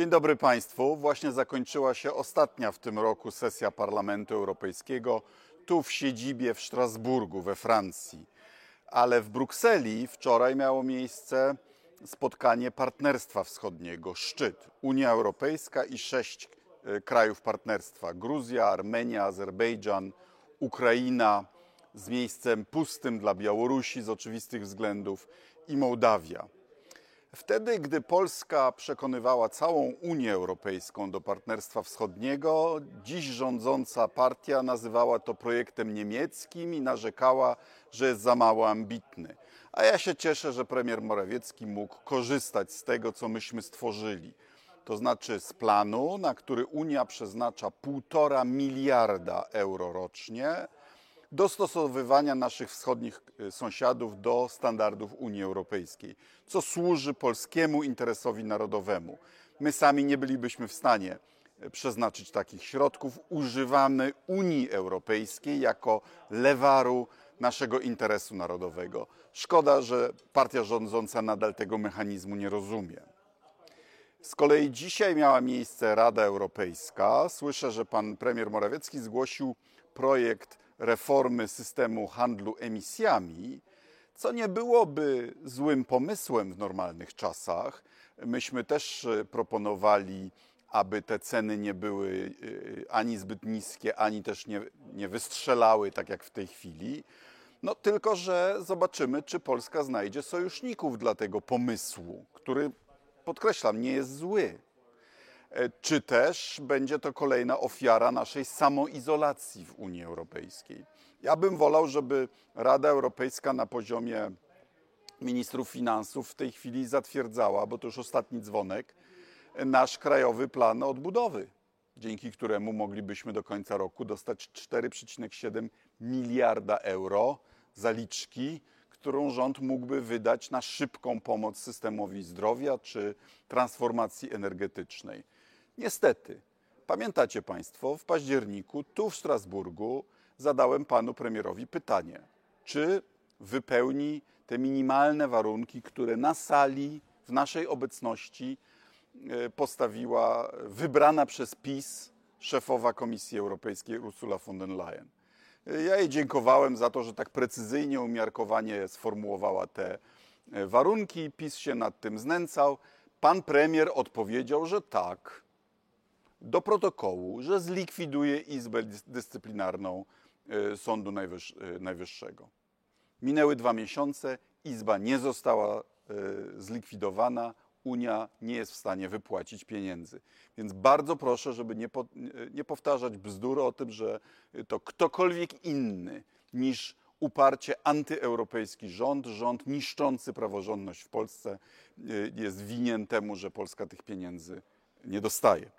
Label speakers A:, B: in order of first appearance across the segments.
A: Dzień dobry Państwu. Właśnie zakończyła się ostatnia w tym roku sesja Parlamentu Europejskiego tu w siedzibie w Strasburgu we Francji. Ale w Brukseli wczoraj miało miejsce spotkanie Partnerstwa Wschodniego, szczyt. Unia Europejska i sześć e, krajów partnerstwa: Gruzja, Armenia, Azerbejdżan, Ukraina, z miejscem pustym dla Białorusi z oczywistych względów i Mołdawia. Wtedy, gdy Polska przekonywała całą Unię Europejską do Partnerstwa Wschodniego, dziś rządząca partia nazywała to projektem niemieckim i narzekała, że jest za mało ambitny. A ja się cieszę, że premier Morawiecki mógł korzystać z tego, co myśmy stworzyli. To znaczy z planu, na który Unia przeznacza półtora miliarda euro rocznie, dostosowywania naszych wschodnich e, sąsiadów do standardów Unii Europejskiej, co służy polskiemu interesowi narodowemu. My sami nie bylibyśmy w stanie e, przeznaczyć takich środków. Używamy Unii Europejskiej jako lewaru naszego interesu narodowego. Szkoda, że partia rządząca nadal tego mechanizmu nie rozumie. Z kolei dzisiaj miała miejsce Rada Europejska. Słyszę, że pan premier Morawiecki zgłosił projekt reformy systemu handlu emisjami, co nie byłoby złym pomysłem w normalnych czasach. Myśmy też e, proponowali, aby te ceny nie były e, ani zbyt niskie, ani też nie, nie wystrzelały tak jak w tej chwili. No tylko, że zobaczymy, czy Polska znajdzie sojuszników dla tego pomysłu, który, podkreślam, nie jest zły. E, czy też będzie to kolejna ofiara naszej samoizolacji w Unii Europejskiej. Ja bym wolał, żeby Rada Europejska na poziomie ministrów finansów w tej chwili zatwierdzała, bo to już ostatni dzwonek, nasz krajowy plan odbudowy, dzięki któremu moglibyśmy do końca roku dostać 4,7 miliarda euro zaliczki, którą rząd mógłby wydać na szybką pomoc systemowi zdrowia czy transformacji energetycznej. Niestety, pamiętacie Państwo, w październiku tu w Strasburgu zadałem panu premierowi pytanie, czy wypełni te minimalne warunki, które na sali w naszej obecności e, postawiła wybrana przez PiS szefowa Komisji Europejskiej Ursula von der Leyen. E, ja jej dziękowałem za to, że tak precyzyjnie, umiarkowanie sformułowała te e, warunki. PiS się nad tym znęcał. Pan premier odpowiedział, że tak, do protokołu, że zlikwiduje Izbę Dyscyplinarną e, Sądu e, Najwyższego. Minęły dwa miesiące, Izba nie została e, zlikwidowana, Unia nie jest w stanie wypłacić pieniędzy. Więc bardzo proszę, żeby nie, po, nie powtarzać bzdur o tym, że to ktokolwiek inny niż uparcie antyeuropejski rząd, rząd niszczący praworządność w Polsce jest winien temu, że Polska tych pieniędzy nie dostaje.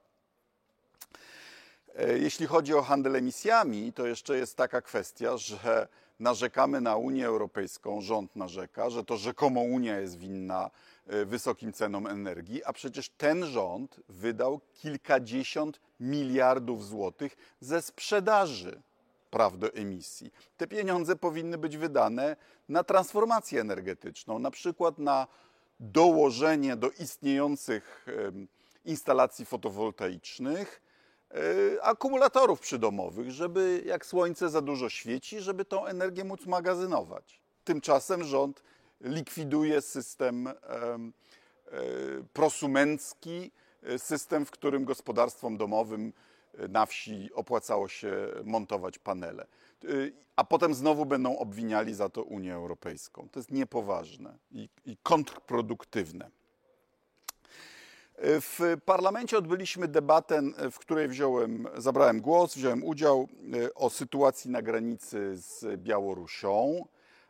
A: E, jeśli chodzi o handel emisjami, to jeszcze jest taka kwestia, że narzekamy na Unię Europejską, rząd narzeka, że to rzekomo Unia jest winna e, wysokim cenom energii, a przecież ten rząd wydał kilkadziesiąt miliardów złotych ze sprzedaży praw do emisji. Te pieniądze powinny być wydane na transformację energetyczną, na przykład na dołożenie do istniejących instalacji fotowoltaicznych akumulatorów przydomowych, żeby jak słońce za dużo świeci, żeby tą energię móc magazynować. Tymczasem rząd likwiduje system e, prosumencki, e, system, w którym gospodarstwom domowym na wsi opłacało się montować panele. A potem znowu będą obwiniali za to Unię Europejską. To jest niepoważne i, i kontrproduktywne. W parlamencie odbyliśmy debatę, w której wziąłem, zabrałem głos, wziąłem udział e, o sytuacji na granicy z Białorusią.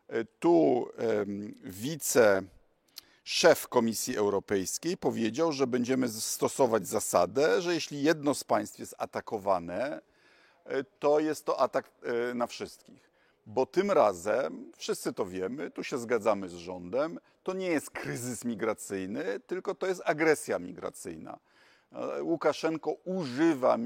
A: E, tu wice szef Komisji Europejskiej powiedział, że będziemy stosować zasadę, że jeśli jedno z państw jest atakowane, e, to jest to atak na wszystkich bo tym razem, wszyscy to wiemy, tu się zgadzamy z rządem, to nie jest kryzys migracyjny, tylko to jest agresja migracyjna. Łukaszenko używa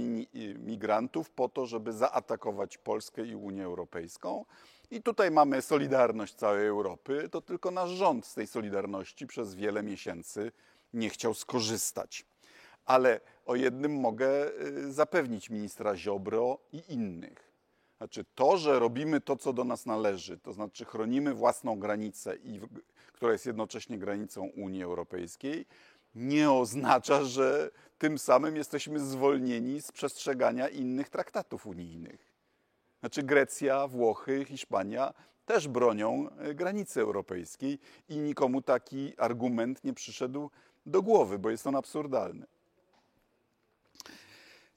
A: migrantów po to, żeby zaatakować Polskę i Unię Europejską. I tutaj mamy solidarność całej Europy, to tylko nasz rząd z tej solidarności przez wiele miesięcy nie chciał skorzystać. Ale o jednym mogę y, zapewnić ministra Ziobro i innych. Znaczy to, że robimy to, co do nas należy, to znaczy chronimy własną granicę, i, która jest jednocześnie granicą Unii Europejskiej, nie oznacza, że tym samym jesteśmy zwolnieni z przestrzegania innych traktatów unijnych. Znaczy Grecja, Włochy, Hiszpania też bronią y, granicy europejskiej i nikomu taki argument nie przyszedł do głowy, bo jest on absurdalny.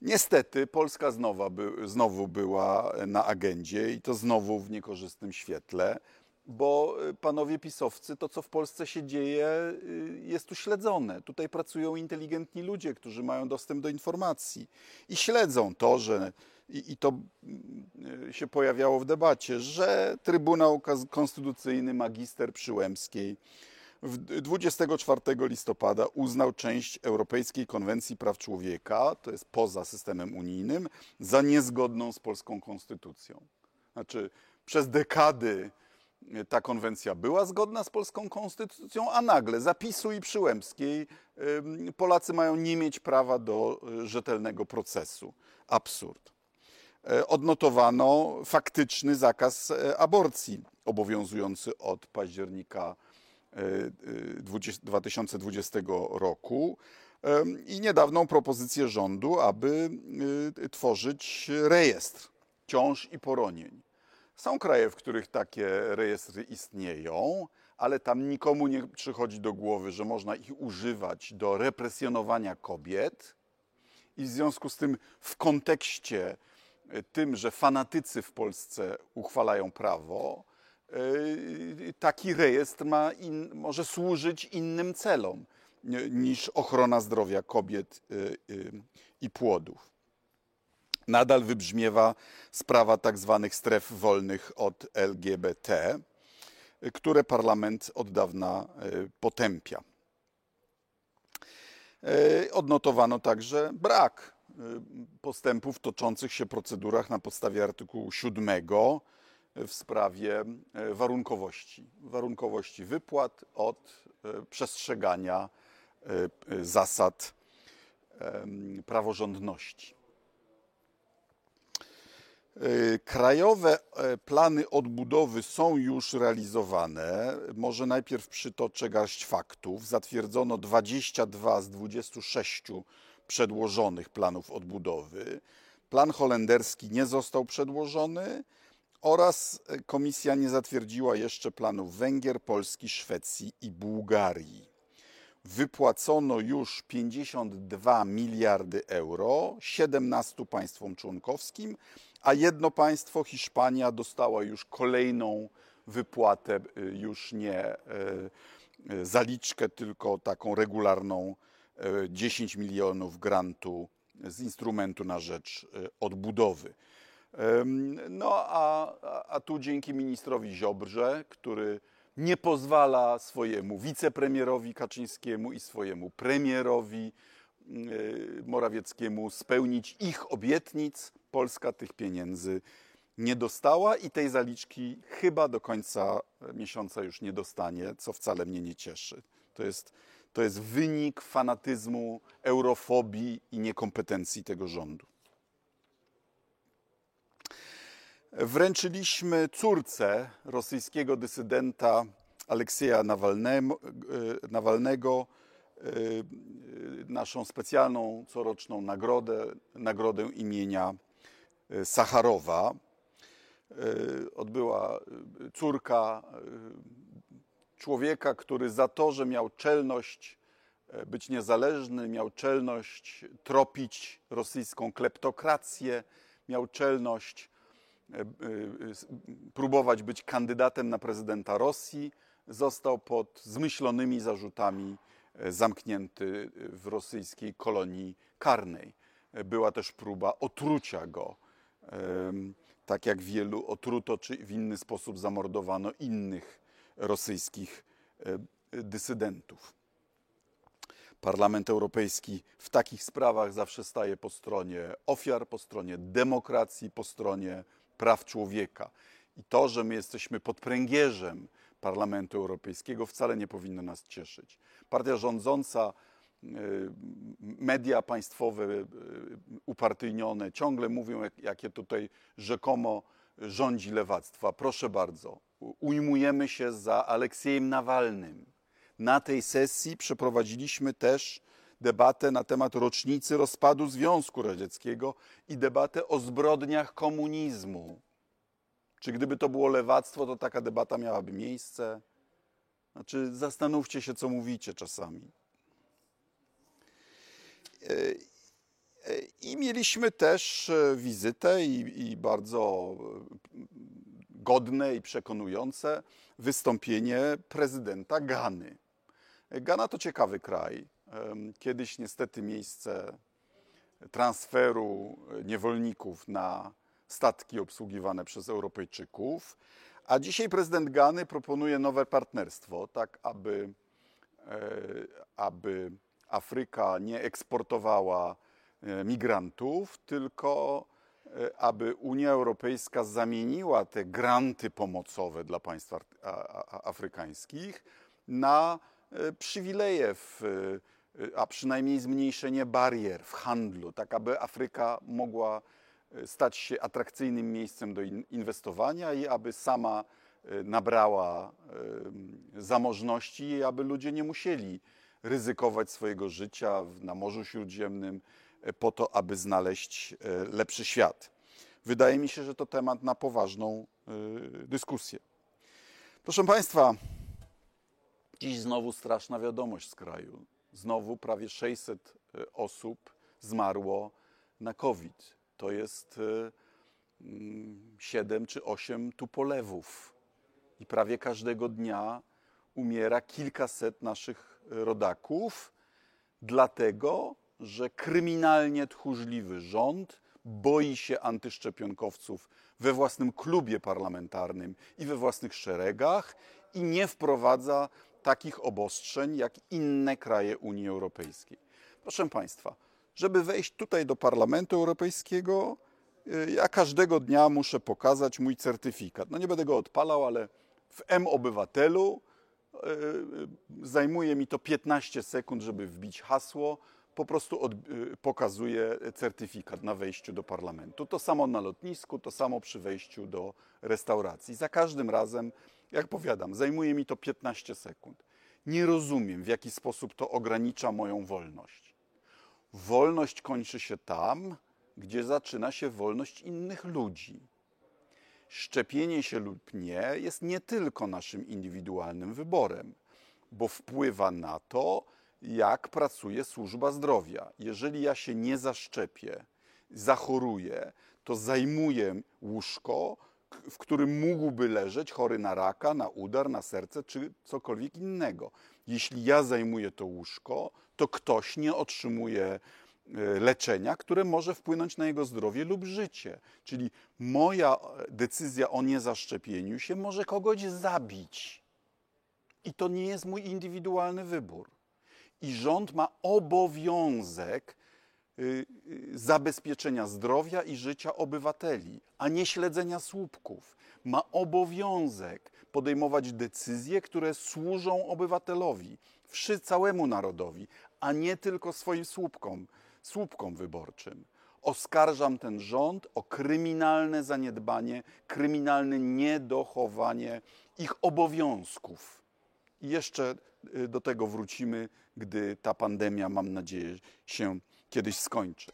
A: Niestety Polska znowu, by, znowu była na agendzie i to znowu w niekorzystnym świetle, bo y, panowie pisowcy, to co w Polsce się dzieje, y, jest tu śledzone. Tutaj pracują inteligentni ludzie, którzy mają dostęp do informacji i śledzą to, że i, i to y, się pojawiało w debacie, że Trybunał Konstytucyjny magister Przyłębskiej 24 listopada uznał część Europejskiej Konwencji Praw Człowieka, to jest poza systemem unijnym, za niezgodną z polską konstytucją. Znaczy, przez dekady ta konwencja była zgodna z polską konstytucją, a nagle zapisu i Przyłębskiej Polacy mają nie mieć prawa do rzetelnego procesu. Absurd. E, odnotowano faktyczny zakaz e, aborcji obowiązujący od października 2020 roku i niedawną propozycję rządu, aby y, tworzyć rejestr ciąż i poronień. Są kraje, w których takie rejestry istnieją, ale tam nikomu nie przychodzi do głowy, że można ich używać do represjonowania kobiet. I w związku z tym, w kontekście y, tym, że fanatycy w Polsce uchwalają prawo, Y, taki rejestr ma in, może służyć innym celom niż ochrona zdrowia kobiet y, y, i płodów. Nadal wybrzmiewa sprawa tak zwanych stref wolnych od LGBT, które parlament od dawna potępia. Odnotowano także brak postępów toczących się procedurach na podstawie artykułu 7 w sprawie e, warunkowości, warunkowości wypłat od e, przestrzegania e, zasad praworządności. Krajowe plany odbudowy są już realizowane. Może najpierw przytoczę garść faktów. Zatwierdzono 22 z 26 przedłożonych planów odbudowy. Plan holenderski nie został przedłożony oraz e, komisja nie zatwierdziła jeszcze planów Węgier, Polski, Szwecji i Bułgarii. Wypłacono już 52 miliardy euro 17 państwom członkowskim, a jedno państwo, Hiszpania, dostała już kolejną wypłatę, e, już nie e, zaliczkę, tylko taką regularną 10 milionów grantu z instrumentu na rzecz odbudowy. No a, a tu dzięki ministrowi Ziobrze, który nie pozwala swojemu wicepremierowi Kaczyńskiemu i swojemu premierowi y, Morawieckiemu spełnić ich obietnic, Polska tych pieniędzy nie dostała i tej zaliczki chyba do końca miesiąca już nie dostanie, co wcale mnie nie cieszy. To jest, to jest wynik fanatyzmu, eurofobii i niekompetencji tego rządu. Wręczyliśmy córce rosyjskiego dysydenta Aleksieja Nawalnego e, e, naszą specjalną coroczną nagrodę, nagrodę imienia e, Sacharowa. Odbyła córka człowieka, który za to, że miał czelność być niezależny, miał czelność tropić rosyjską kleptokrację, miał czelność E, e, próbować być kandydatem na prezydenta Rosji, został pod zmyślonymi zarzutami e, zamknięty w rosyjskiej kolonii karnej. Była też próba otrucia go, tak jak wielu otruto czy w inny sposób zamordowano innych rosyjskich dysydentów. Parlament Europejski w takich sprawach zawsze staje po stronie ofiar, po stronie demokracji, po stronie praw człowieka. I to, że my jesteśmy pod pręgierzem Parlamentu Europejskiego, wcale nie powinno nas cieszyć. Partia rządząca media państwowe y, upartyjnione ciągle mówią, jakie tutaj rzekomo rządzi lewactwa. Proszę bardzo, ujmujemy się za Aleksiejem Nawalnym. Na tej sesji przeprowadziliśmy też debatę na temat rocznicy rozpadu Związku Radzieckiego i debatę o zbrodniach komunizmu. Czy gdyby to było lewactwo, to taka debata miałaby miejsce? Znaczy, zastanówcie się, co mówicie czasami. E, e, I mieliśmy też e, wizytę i, i, bardzo godne i przekonujące wystąpienie prezydenta Gany. Gana to ciekawy kraj. Kiedyś niestety miejsce transferu niewolników na statki obsługiwane przez Europejczyków. A dzisiaj prezydent Gany proponuje nowe partnerstwo, tak aby, aby Afryka nie eksportowała e, migrantów, tylko e, aby Unia Europejska zamieniła te granty pomocowe dla państw afrykańskich na e, przywileje, w, a przynajmniej zmniejszenie barier w handlu, tak aby Afryka mogła stać się atrakcyjnym miejscem do inwestowania i aby sama nabrała zamożności i aby ludzie nie musieli ryzykować swojego życia na Morzu Śródziemnym po to, aby znaleźć lepszy świat. Wydaje mi się, że to temat na poważną dyskusję. Proszę Państwa, dziś znowu straszna wiadomość z kraju. Znowu prawie 600 osób zmarło na COVID. To jest 7 mm, czy 8 tupolewów. I prawie każdego dnia umiera kilkaset naszych rodaków, dlatego że kryminalnie tchórzliwy rząd boi się antyszczepionkowców we własnym klubie parlamentarnym i we własnych szeregach i nie wprowadza takich obostrzeń jak inne kraje Unii Europejskiej. Proszę Państwa, żeby wejść tutaj do Parlamentu Europejskiego, y, ja każdego dnia muszę pokazać mój certyfikat. No nie będę go odpalał, ale w M-Obywatelu E, zajmuje mi to 15 sekund, żeby wbić hasło. Po prostu od, pokazuję certyfikat na wejściu do parlamentu. To samo na lotnisku, to samo przy wejściu do restauracji. Za każdym razem, jak powiadam, zajmuje mi to 15 sekund. Nie rozumiem, w jaki sposób to ogranicza moją wolność. Wolność kończy się tam, gdzie zaczyna się wolność innych ludzi szczepienie się lub nie jest nie tylko naszym indywidualnym wyborem, bo wpływa na to, jak pracuje służba zdrowia. Jeżeli ja się nie zaszczepię, zachoruję, to zajmuję łóżko, w którym mógłby leżeć chory na raka, na udar, na serce czy cokolwiek innego. Jeśli ja zajmuję to łóżko, to ktoś nie otrzymuje E, leczenia, które może wpłynąć na jego zdrowie lub życie. Czyli moja decyzja o niezaszczepieniu się może kogoś zabić. I to nie jest mój indywidualny wybór. I rząd ma obowiązek zabezpieczenia zdrowia i życia obywateli, a nie śledzenia słupków. Ma obowiązek podejmować decyzje, które służą obywatelowi, całemu narodowi, a nie tylko swoim słupkom słupkom wyborczym. Oskarżam ten rząd o kryminalne zaniedbanie, kryminalne niedochowanie ich obowiązków. I jeszcze y, do tego wrócimy, gdy ta pandemia, mam nadzieję, się kiedyś skończy.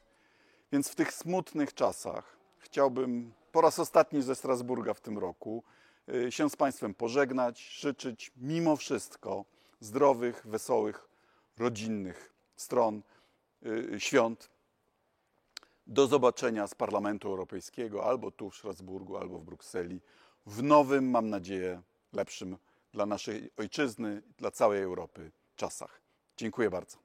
A: Więc w tych smutnych czasach chciałbym po raz ostatni ze Strasburga w tym roku y, się z Państwem pożegnać, życzyć mimo wszystko zdrowych, wesołych, rodzinnych stron Y, świąt. Do zobaczenia z Parlamentu Europejskiego albo tu w Strasburgu, albo w Brukseli w nowym, mam nadzieję, lepszym dla naszej ojczyzny, dla całej Europy czasach. Dziękuję bardzo.